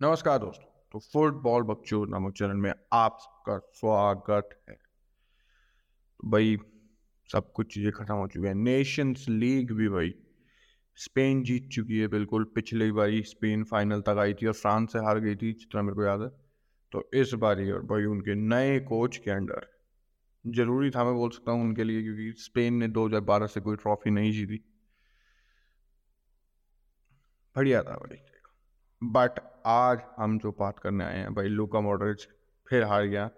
नमस्कार दोस्तों तो फुटबॉल बच्चों नामक चैनल में आपका स्वागत है। तो भाई, सब कुछ चीज़ें खत्म हो चुकी है। नेशंस लीग भी भाई स्पेन जीत चुकी है बिल्कुल। पिछली बारी स्पेन फाइनल तक आई थी और फ्रांस से हार गई थी जितना मेरे को याद है। तो इस बारी और भाई, उनके नए कोच के अंडर ज़रूरी था मैं बोल सकता हूँ उनके लिए, क्योंकि स्पेन ने 2012 से कोई ट्रॉफी नहीं जीती। बढ़िया था भाई। बट आज हम जो बात करने आए हैं, भाई लूका मॉडरेज फिर हार गया।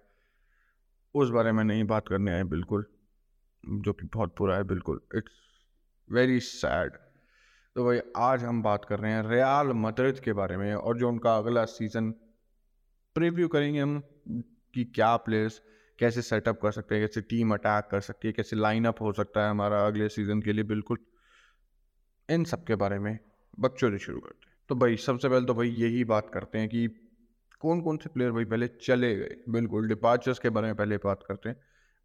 उस बारे में नहीं बात करने आए, बिल्कुल। जो कि बहुत बुरा है, बिल्कुल। इट्स वेरी सैड तो भाई, आज हम बात कर रहे हैं रियाल मदरिद के बारे में और जो उनका अगला सीज़न प्रीव्यू करेंगे हम, कि क्या प्लेयर्स कैसे सेटअप कर सकते हैं, कैसे टीम अटैक कर सकती है, कैसे लाइनअप हो सकता है हमारा अगले सीज़न के लिए, बिल्कुल। इन सब के बारे में बच्चों से शुरू करते हैं। तो भाई, सबसे पहले तो भाई यही बात करते हैं कि कौन कौन से प्लेयर भाई पहले चले गए? बिल्कुल डिपार्चर्स के बारे में पहले बात करते हैं।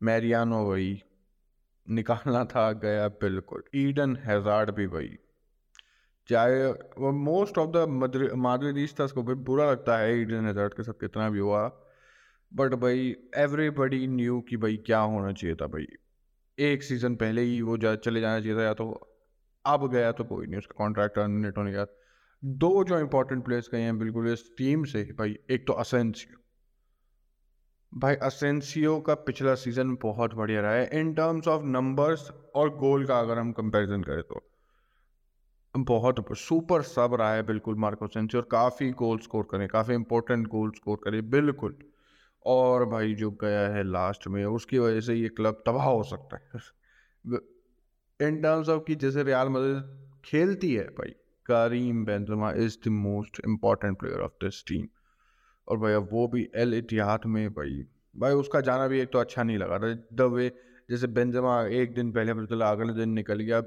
मैरियानो भाई, निकालना था, गया बिल्कुल। ईडन हैजार्ड भी भाई। चाहे वो मोस्ट ऑफ़ द माद्रिदीस्तास को भाई बुरा लगता है ईडन हैजार्ड के साथ कितना भी हुआ। बट भाई एवरीबडी न्यू कि भाई क्या होना चाहिए था भाई। एक सीज़न पहले ही वो जा, चले जाना चाहिए था, या तो अब गया तो कोई नहीं, उसका कॉन्ट्रैक्ट टर्मिनेट होने का दो जो इंपॉर्टेंट प्लेयर्स गए हैं बिल्कुल इस टीम से, भाई, एक तो असेंसियो भाई असेंसियो का पिछला सीज़न बहुत बढ़िया रहा है। इन टर्म्स ऑफ़ नंबर्स और गोल का अगर हम कंपैरिजन करें तो बहुत सुपर सब रहा है बिल्कुल मार्को सेंसियो और काफ़ी गोल स्कोर करें, काफ़ी इंपॉर्टेंट गोल स्कोर करें, बिल्कुल। और भाई, जो गया है लास्ट में, उसकी वजह से ये क्लब तबाह हो सकता है। इन टर्म्स ऑफ़ कि जैसे रियाल मदद खेलती है, भाई Karim Benzema is the most important player of this team और अब वो भी एल इतिहाद में भाई। भाई, उसका जाना भी एक तो अच्छा नहीं लगा था। द वे जैसे बेंजमा एक दिन पहले पता चला अगले दिन निकल गया।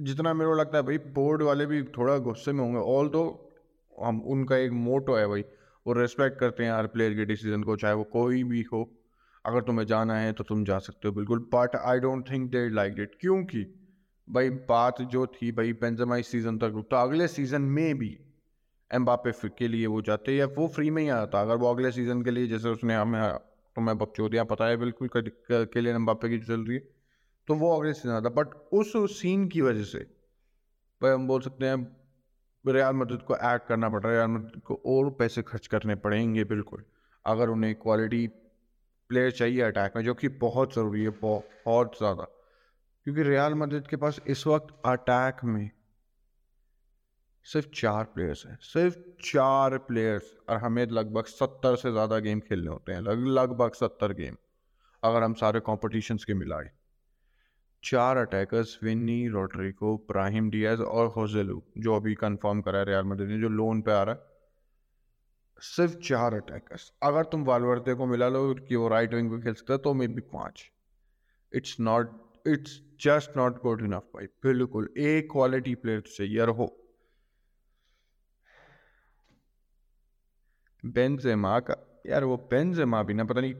जितना मेरे को लगता है भाई बोर्ड वाले भी थोड़ा गुस्से में होंगे। ऑल तो हम, उनका एक मोटो है भाई, वो रेस्पेक्ट करते हैं हर प्लेयर के डिसीज़न को, चाहे वो कोई भी हो। अगर तुम्हें जाना है तो तुम जा सकते हो, बिल्कुल। But I don't think they like it क्योंकि भाई बात जो थी भाई बेंजमा इस सीज़न तक तो अगले सीज़न में भी एम्बापे के लिए वो जाते या वो फ्री में ही आता, अगर वो अगले सीज़न के लिए जैसे उसने हमें तो मैं बकचोदियाँ पता है बिल्कुल के लिए एम्बापे की चल रही है तो वो अगले सीज़न आता बट उस सीन की वजह से, भाई हम बोल सकते हैं रियाल मदद को ऐड करना पड़ रहा है रियाल मदद को और पैसे खर्च करने पड़ेंगे बिल्कुल, अगर उन्हें क्वालिटी प्लेयर चाहिए अटैक में, जो कि बहुत ज़रूरी है बहुत ज़्यादा। क्योंकि रियाल मदद के पास इस वक्त अटैक में सिर्फ़ चार प्लेयर्स हैं, सिर्फ़ चार प्लेयर्स और हमें लगभग सत्तर से ज़्यादा गेम खेलने होते हैं, लग, लगभग सत्तर गेम अगर हम सारे कॉम्पिटिशन्स के मिलाए। चार attackers Vini Rodrygo Brahim Diaz और होजेलू जो अभी कंफर्म करा है रियाल मदद ने, जो लोन पे आ रहा है। सिर्फ़ चार अटैकर्स अगर तुम वालवर्दे को मिला लो कि वो राइट विंग पे खेल सकता है तो मे बी पाँच। It's not it's just not good enough भाई। बिल्कुल, एक क्वालिटी प्लेयर चाहिए हो बेंजेमा का, यार वो बेंजेमा भी ना, पता नहीं,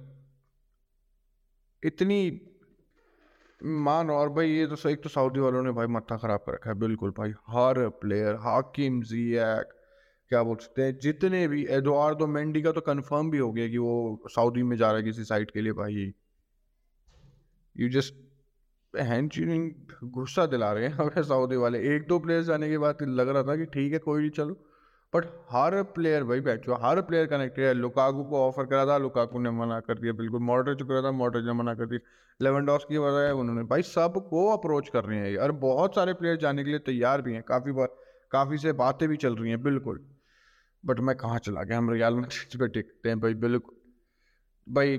इतनी मान और भाई, ये तो एक तो सऊदी वालों ने भाई मत्था खराब कर रखा है, बिल्कुल भाई, हर प्लेयर हाकिम, जियाक, क्या बोल सकते हैं, जितने भी एडवार्डो मेंडी का तो कंफर्म भी हो गया कि वो सऊदी में जा रहा है किसी साइट के लिए भाई। यू जस्ट हैंड गुस्सा दिला रहे हैं हमें सऊदी वाले। एक दो प्लेयर्स जाने के बाद लग रहा था कि ठीक है, कोई नहीं, चलो। बट हर प्लेयर भाई बैठो हर प्लेयर कनेक्टेड है। लुकाकू को ऑफ़र करा था लुकाकू ने मना कर दिया, बिल्कुल। मॉडर चुका करा था मॉडर ने मना कर दिया। लेवनडॉस की वजह है उन्होंने। भाई सबको अप्रोच कर रहे हैं और बहुत सारे प्लेयर जाने के लिए तैयार भी हैं। काफ़ी बार, काफ़ी से बातें भी चल रही हैं, बिल्कुल। बट मैं कहाँ चला गया? हम रियाल में टिकते हैं, भाई, बिल्कुल। भाई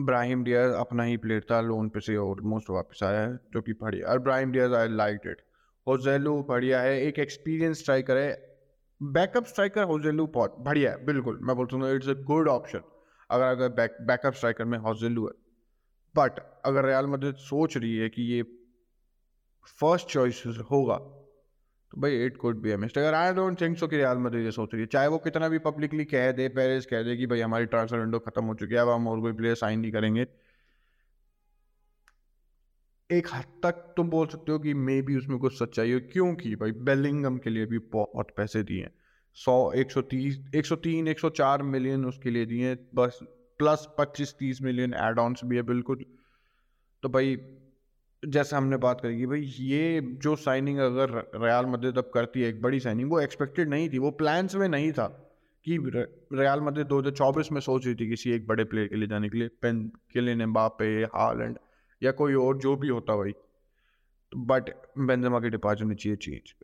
ब्राहिम डियर अपना ही प्लेयर था लोन पे से ऑलमोस्ट वापस आया है, जो कि बढ़िया और Brahim Diaz I like it Joselu बढ़िया है, एक एक्सपीरियंस स्ट्राइकर है। बैकअप स्ट्राइकर होजेलू बहुत बढ़िया है, बिल्कुल। मैं बोलता हूँ इट्स अ गुड ऑप्शन अगर अगर बैक बैकअप स्ट्राइकर में होजेलू है। बट अगर रियाल मदद सोच रही है कि ये फ़र्स्ट चॉइस होगा तो भाई इट कुड बी मिस्ट अगर आई डोंट थिंक सो कि रियाल मदद ये सोच रही है। चाहे वो कितना भी पब्लिकली कह दे पेरिस कह दे कि भाई हमारी ट्रांसफ़र विंडो खत्म हो चुकी है, अब हम और कोई प्लेयर साइन नहीं करेंगे। एक हद तक तुम बोल सकते हो कि मे भी उसमें कुछ सच्चाई हो, क्योंकि भाई बेलिंगम के लिए भी बहुत पैसे दिए सौ, एक सौ तीस, एक सौ तीन, एक सौ चार मिलियन उसके लिए दिए बस प्लस पच्चीस तीस मिलियन एड ऑन्स भी है, बिल्कुल। तो भाई जैसे हमने बात करी कि भाई ये जो साइनिंग अगर रयाल मदद अब करती है, एक बड़ी साइनिंग वो एक्सपेक्टेड नहीं थी, वो प्लान्स में नहीं था कि रयाल मदद दो हज़ार चौबीस में सोच रही थी किसी एक बड़े प्लेयर के लिए जाने के लिए, पेन के लिए नम्बापे हालैंड या कोई और जो भी होता भाई। बट बेंजमा के डिपार्चर ने चीज़ें चेंज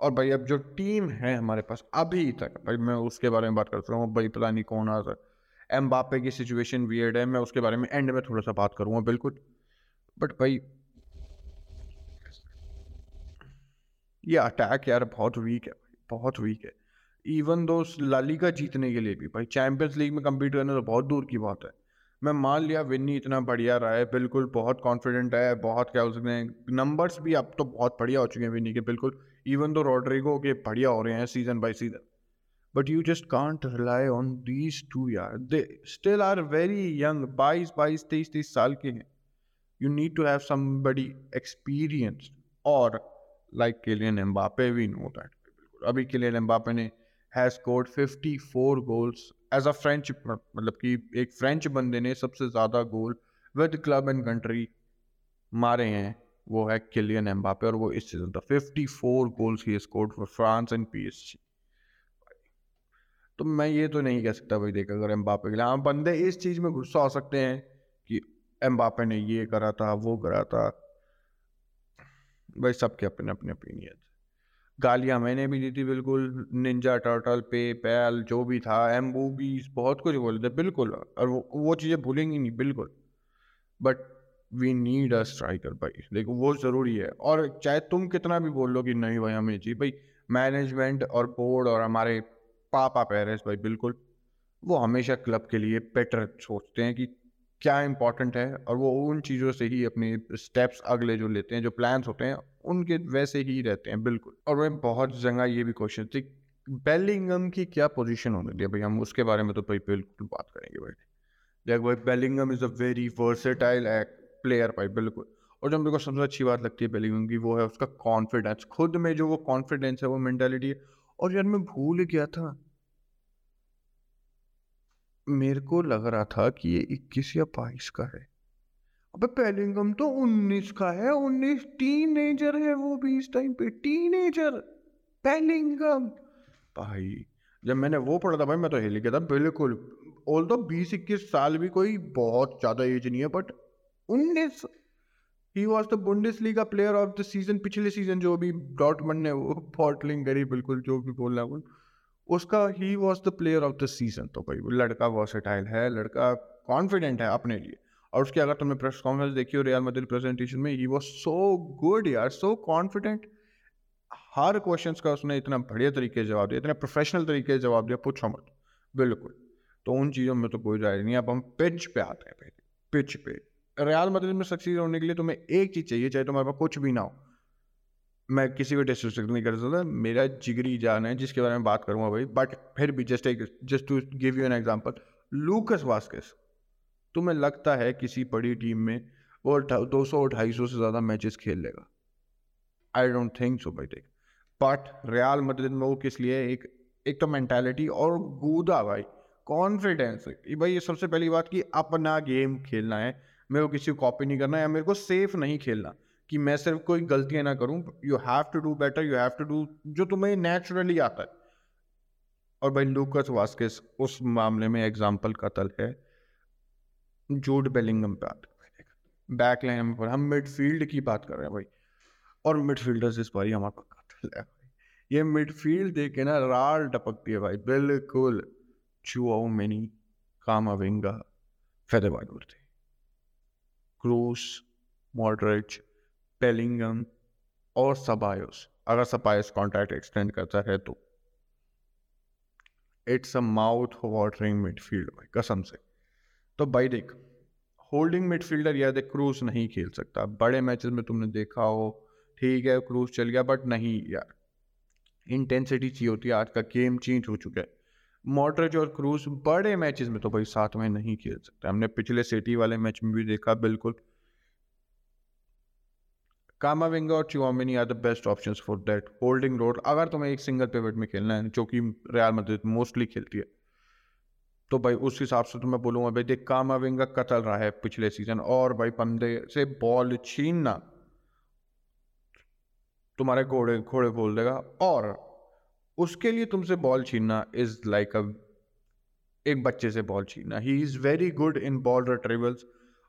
और भाई अब जो टीम है हमारे पास अभी तक, भाई मैं उसके बारे में बात करता हूँ, भाई पता नहीं कौन आ रहा एम बापे की सिचुएशन वियर्ड है, मैं उसके बारे में एंड में थोड़ा सा बात करूँगा, बिल्कुल। बट भाई ये अटैक यार बहुत वीक है बहुत वीक है। इवन दो लाली का जीतने के लिए भी, भाई चैंपियंस लीग में कम्पीट करना तो बहुत दूर की बात है। मैं मान लिया विन्नी इतना बढ़िया रहा है, बिल्कुल बहुत कॉन्फिडेंट है, बहुत क्या हैं नंबर्स भी अब तो बहुत बढ़िया हो चुके हैं विन्नी के, बिल्कुल। इवन दो रॉड्रिगो के बढ़िया हो रहे हैं season by season but you just can't rely on these two यार। They still are very young बाईस बाईस, तेईस तेईस साल के हैं। You need to have somebody experience और like Kylian Mbappe we know that अभी किलियन एम्बापे ने has scored 54 goals as a French मतलब कि एक फ्रेंच बंदे ने सबसे ज़्यादा goal with club and country मारे हैं, वो है किलियन एम्बापे और वो इस सीज़न था। 54 goals he scored for France and PSG तो मैं ये तो नहीं कह सकता भाई, देख अगर एम्बापे के लिए हाँ बंदे इस चीज़ में गुस्सा हो सकते हैं कि एम्बापे ने ये करा था, वो करा था। भाई सबके अपने अपने ओपिनियन गालियाँ मैंने भी दी थी, बिल्कुल। निंजा टर्टल पे पैल जो भी था एम्बू भी बहुत कुछ बोले थे, बिल्कुल। और वो वो चीज़ें भूलेंगी नहीं, बिल्कुल। But we need a striker भाई। देखो, वो ज़रूरी है। और चाहे तुम कितना भी बोल लो कि नहीं भाई, हमें चाहिए। भाई मैनेजमेंट और बोर्ड और हमारे पापा पेरेंट्स भाई, बिल्कुल। वो हमेशा क्लब के लिए बेटर सोचते हैं कि क्या इंपॉर्टेंट है और वो उन चीज़ों से ही अपने स्टेप्स अगले जो लेते हैं, जो प्लान्स होते हैं, उनके वैसे ही रहते हैं, बिल्कुल। और वह बहुत जगह ये भी क्वेश्चन थी बेलिंगम की क्या पोजीशन होने दी भाई, हम उसके बारे में तो भाई बिल्कुल बात करेंगे भाई। देख भाई Bellingham is a very versatile player भाई, बिल्कुल। और जो मेरे को सबसे अच्छी बात लगती है बेलिंगम की, वो है उसका कॉन्फिडेंस खुद में जो वो कॉन्फिडेंस है, वो मैंटेलिटी है। और यार, मैं भूल गया था। मेरे को लग रहा था कि ये इक्कीस या बाईस का है। अबे पेलिंगम तो उन्नीस का है, उन्नीस टीनेजर है वो भी इस टाइम पे, टीनेजर, पेलिंगम। भाई, जब मैंने वो पढ़ा था भाई, मैं तो हिल गया था, बिल्कुल ऑल तो बीस इक्कीस साल भी कोई बहुत ज़्यादा एज नहीं है बट उन्नीस। ही was the Bundesliga player of the season पिछले सीज़न जो भी डॉटमन ने वो बॉटलिंग करी बिल्कुल, जो भी बोल रहा हूँ उसका ही was the player of the season तो भाई वो लड़का वर्सेटाइल है, लड़का कॉन्फिडेंट है अपने लिए। और उसके अगर तुमने प्रेस कॉन्फ्रेंस देखी हो रियल मदिल प्रेजेंटेशन में ही वॉज़ सो गुड यार सो कॉन्फिडेंट हर क्वेश्चन का उसने इतना बढ़िया तरीके से जवाब दिया, इतना प्रोफेशनल तरीके से जवाब दिया, पूछो मत। बिल्कुल। तो उन चीज़ों में तो कोई राय नहीं अब हम पिच पे आते हैं पहले पिच पे। रियाल मदद में सक्सीड होने के लिए तुम्हें एक चीज़ चाहिए, चाहे तुम्हारे पास कुछ भी ना हो। मैं किसी को डिसरिस्पेक्ट नहीं कर सकता। मेरा जिगरी जान है, जिसके बारे में बात करूँगा भाई। बट फिर भी जस्ट एक just to give you an example Lucas Vazquez तुम्हें लगता है किसी बड़ी टीम में वो दो सौ ढाई सौ से ज़्यादा मैचेस खेल लेगा? आई डोंट थिंक सो भाई, देख। बट रियाल मदद में वो किस लिए? एक एक तो मैंटेलिटी और गूदा, भाई। कॉन्फिडेंस भाई ये सबसे पहली बात कि अपना गेम खेलना है। मेरे को किसी को कॉपी नहीं करना है या मेरे को सेफ़ नहीं खेलना। कि मैं सिर्फ़ कोई गलतियाँ ना करूँ you have to do better you have to do जो तुम्हें नेचुरली आता है। और भाई लूकस वास्किस उस मामले में एग्ज़ाम्पल कतल है। जूड बेलिंगम पे आते बैक लाइन पर हम मिडफील्ड की बात कर रहे हैं भाई। और मिडफील्डर्स इस बार हमारा कतल है ये मिडफील्ड देख के ना राल टपकती है भाई। बिल्कुल चुआओ मिनी कामाविंगा फेदेवालवर्ती क्रूस मॉडरेज पेलिंगम और सबायोस अगर सबायोस कॉन्ट्रैक्ट एक्सटेंड करता है तो। It's a mouth watering midfield भाई, कसम से। तो भाई देख होल्डिंग मिडफील्डर या देख क्रूज नहीं खेल सकता। बड़े मैचेस में तुमने देखा हो, ठीक है क्रूज चल गया बट नहीं यार। इंटेंसिटी चाहिए होती है, आज का गेम चेंज हो चुका है। मॉडरेज और क्रूज बड़े मैचेस में तो भाई साथ में नहीं खेल सकते। हमने पिछले सिटी वाले मैच में भी देखा, बिल्कुल। कामाविंगा और Tchouameni are the best options for that holding role अगर तुम्हें एक सिंगल पिवट में खेलना है, जो कि रियाल मदद मोस्टली खेलती है तो भाई उस हिसाब से तो मैं बोलूँगा भाई देख कामाविंगा कतल रहा है पिछले सीज़न और भाई पंदे से बॉल छीनना तुम्हारे घोड़े घोड़े बोल देगा। और उसके लिए तुमसे बॉल छीनना इज़ लाइक अ एक बच्चे से ball छीनना। He is very good in ball retrievals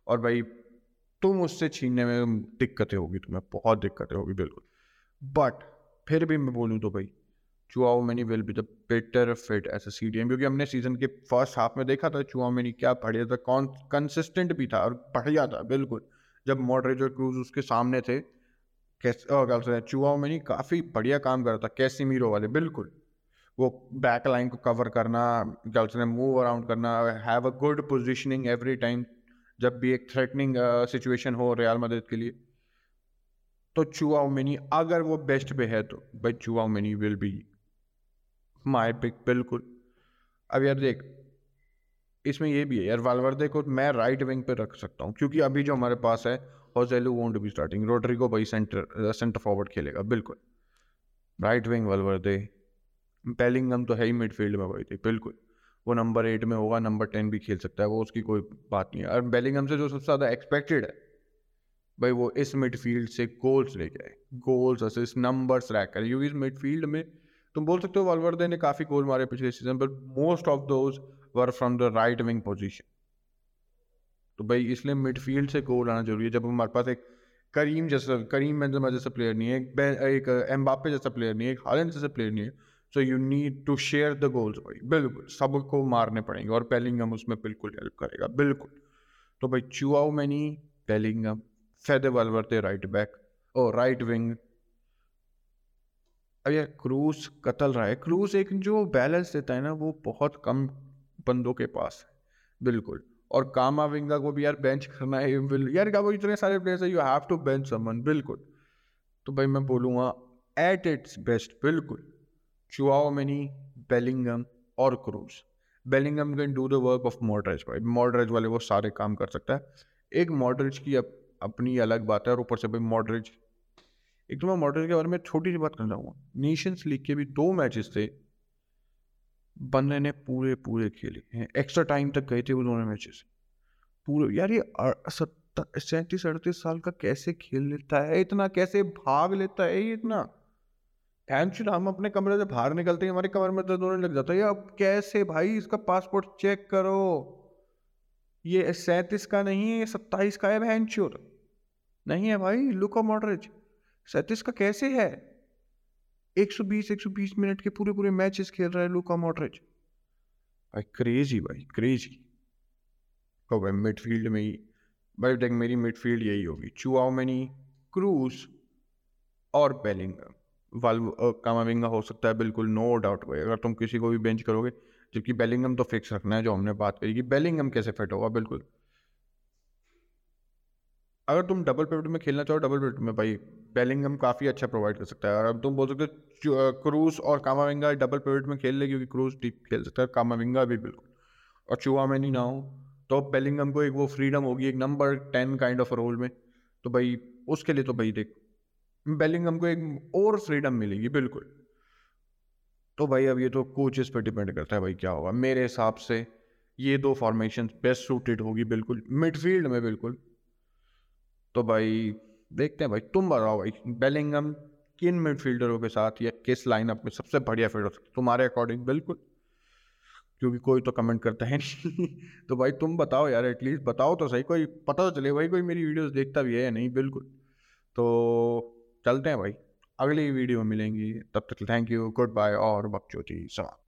और भाई तुम उससे छीनने में दिक्कतें होगी, तुम्हें बहुत दिक्कतें होगी, बिल्कुल। बट फिर भी मैं बोलूँ तो भाई Tchouameni will be the better fit as a C D M क्योंकि हमने सीज़न के फ़र्स्ट हाफ़ में देखा था चुआओ मैनी क्या बढ़िया था कौन कंसिस्टेंट भी था और बढ़िया था, बिल्कुल। जब मॉडरेज और क्रूज उसके सामने थे, कैसे चुआओ मैनी काफ़ी बढ़िया काम कर रहा था कैसी मीरो वाले, बिल्कुल। वो बैक लाइन को कवर करना, क्या मूव अराउंड करना have a good positioning every time जब भी एक थ्रेटनिंग सिचुएशन uh, हो रियाल मदद के लिए तो चुआओ मिनी अगर वो बेस्ट पे है तो भाई Tchouameni will be my pick बिल्कुल। अब यार देख इसमें ये भी है यार वालवर्दे को मैं राइट विंग पे रख सकता हूँ क्योंकि अभी जो हमारे पास है Joselu won't be starting Rodrigo भाई सेंटर सेंटर फॉरवर्ड खेलेगा बिल्कुल। राइट विंग वालवर्दे बेलिंगम तो है ही मिडफील्ड में भाई थी बिल्कुल। वो नंबर एट में होगा नंबर टेन भी खेल सकता है, वो उसकी कोई बात नहीं है। और बेलिंगम से जो सबसे ज़्यादा एक्सपेक्टेड है, भाई वो इस मिडफील्ड से गोल्स लेके आए गोल्स असिस्ट नंबर्स रैक करे। क्योंकि इस मिडफील्ड में तुम बोल सकते हो वालवर्दे ने काफ़ी गोल मारे पिछले सीज़न पर most of those were from the right wing position तो भाई इसलिए मिडफील्ड से गोल आना ज़रूरी है। जब हमारे पास एक करीम जैसा, करीम बेंजमा जैसा प्लेयर नहीं है, एक एम्बापे जैसा प्लेयर नहीं है, एक हालन जैसा प्लेयर नहीं है so you need to share the goals भाई बिल्कुल, सबको मारने पड़ेंगे और पेलिंगम उसमें बिल्कुल हेल्प करेगा, बिल्कुल। तो भाई, Tchouameni, Bellingham Fede Valverde right back और राइट विंग अब यार क्रूज कतल रहा है। क्रूज एक जो बैलेंस देता है ना, वो बहुत कम बंदों के पास है, बिल्कुल। और कामा विंगा को भी यार बेंच करना है यार क्या वो इतने सारे प्लेयर्स है you have to bench someone बिल्कुल। तो भाई, मैं बोलूँगा एट इट्स बेस्ट बिल्कुल। Chouameni, बेलिंगम और Kroos Bellingham can do the work of Modric भाई। मॉडरेज वाले वो सारे काम कर सकता है। एक मॉडरेज की अप, अपनी अलग बात है और ऊपर से भाई मॉडरेज एक तो मैं मॉडरेज के बारे में छोटी सी बात करना चाहूँगा। नेशंस लीग के भी दो मैचेस थे। बंदे ने पूरे पूरे खेले हैं। एक्स्ट्रा टाइम तक गए थे वो दोनों मैचेस पूरे यार ये सत्तर सैंतीस अड़तीस साल का कैसे खेल लेता है? इतना कैसे भाग लेता है ये इतना? टेंशन हम अपने कमरे से बाहर निकलते हैं, हमारे कमर में दर्द होने लग जाता है। अब कैसे भाई? इसका पासपोर्ट चेक करो। ये सैंतीस का नहीं है, ये सत्ताईस का है बहन चोर। नहीं है भाई लुको मॉडरेज सैंतीस का कैसे है? 120 120 मिनट के पूरे पूरे मैचेस खेल रहा है लुका मॉडरेज भाई क्रेजी भाई क्रेजी तो भाई मिडफील्ड में ही, भाई, देख, मेरी मिडफील्ड यही होगी। चुआओ मैनी क्रूज और बेलिंगम वाल्व कामाविंगा हो सकता है, बिल्कुल नो डाउट भाई। अगर तुम किसी को भी बेंच करोगे, जबकि बेलिंगम तो फिक्स रखना है, जो हमने बात करी कि बेलिंगम कैसे फिट होगा, बिल्कुल। अगर तुम डबल पिवट में खेलना चाहो डबल पिवट में भाई बेलिंगम काफ़ी अच्छा प्रोवाइड कर सकता है। और अब तुम बोल सकते हो क्रूज और कामाविंगा डबल पिवट में खेल ले, क्योंकि क्रूज डीप खेल सकता है कामाविंगा भी बिल्कुल। और चुआ में नहीं ना हो तो बेलिंगम को एक वो फ्रीडम होगी, एक number ten kind of role में। तो भाई, उसके लिए तो भाई देख बेलिंगम को एक और फ्रीडम मिलेगी, बिल्कुल। तो भाई अब ये तो कोचेस पर डिपेंड करता है भाई, क्या होगा? मेरे हिसाब से ये दो फॉर्मेशन बेस्ट सूटेड होगी, बिल्कुल। मिडफील्ड में बिल्कुल। तो भाई देखते हैं भाई, तुम बताओ भाई बेलिंगम किन मिडफील्डरों के साथ या किस लाइनअप में सबसे बढ़िया फिट हो? सकता तुम्हारे अकॉर्डिंग बिल्कुल। क्योंकि कोई तो कमेंट करता है नहीं। तो भाई तुम बताओ यार एटलीस्ट बताओ तो सही। कोई पता तो चले भाई, कोई मेरी वीडियोस देखता भी है या नहीं, बिल्कुल। तो चलते हैं भाई। अगली वीडियो मिलेंगी। तब तक थैंक यू गुड बाय और बकचोती समाप्त।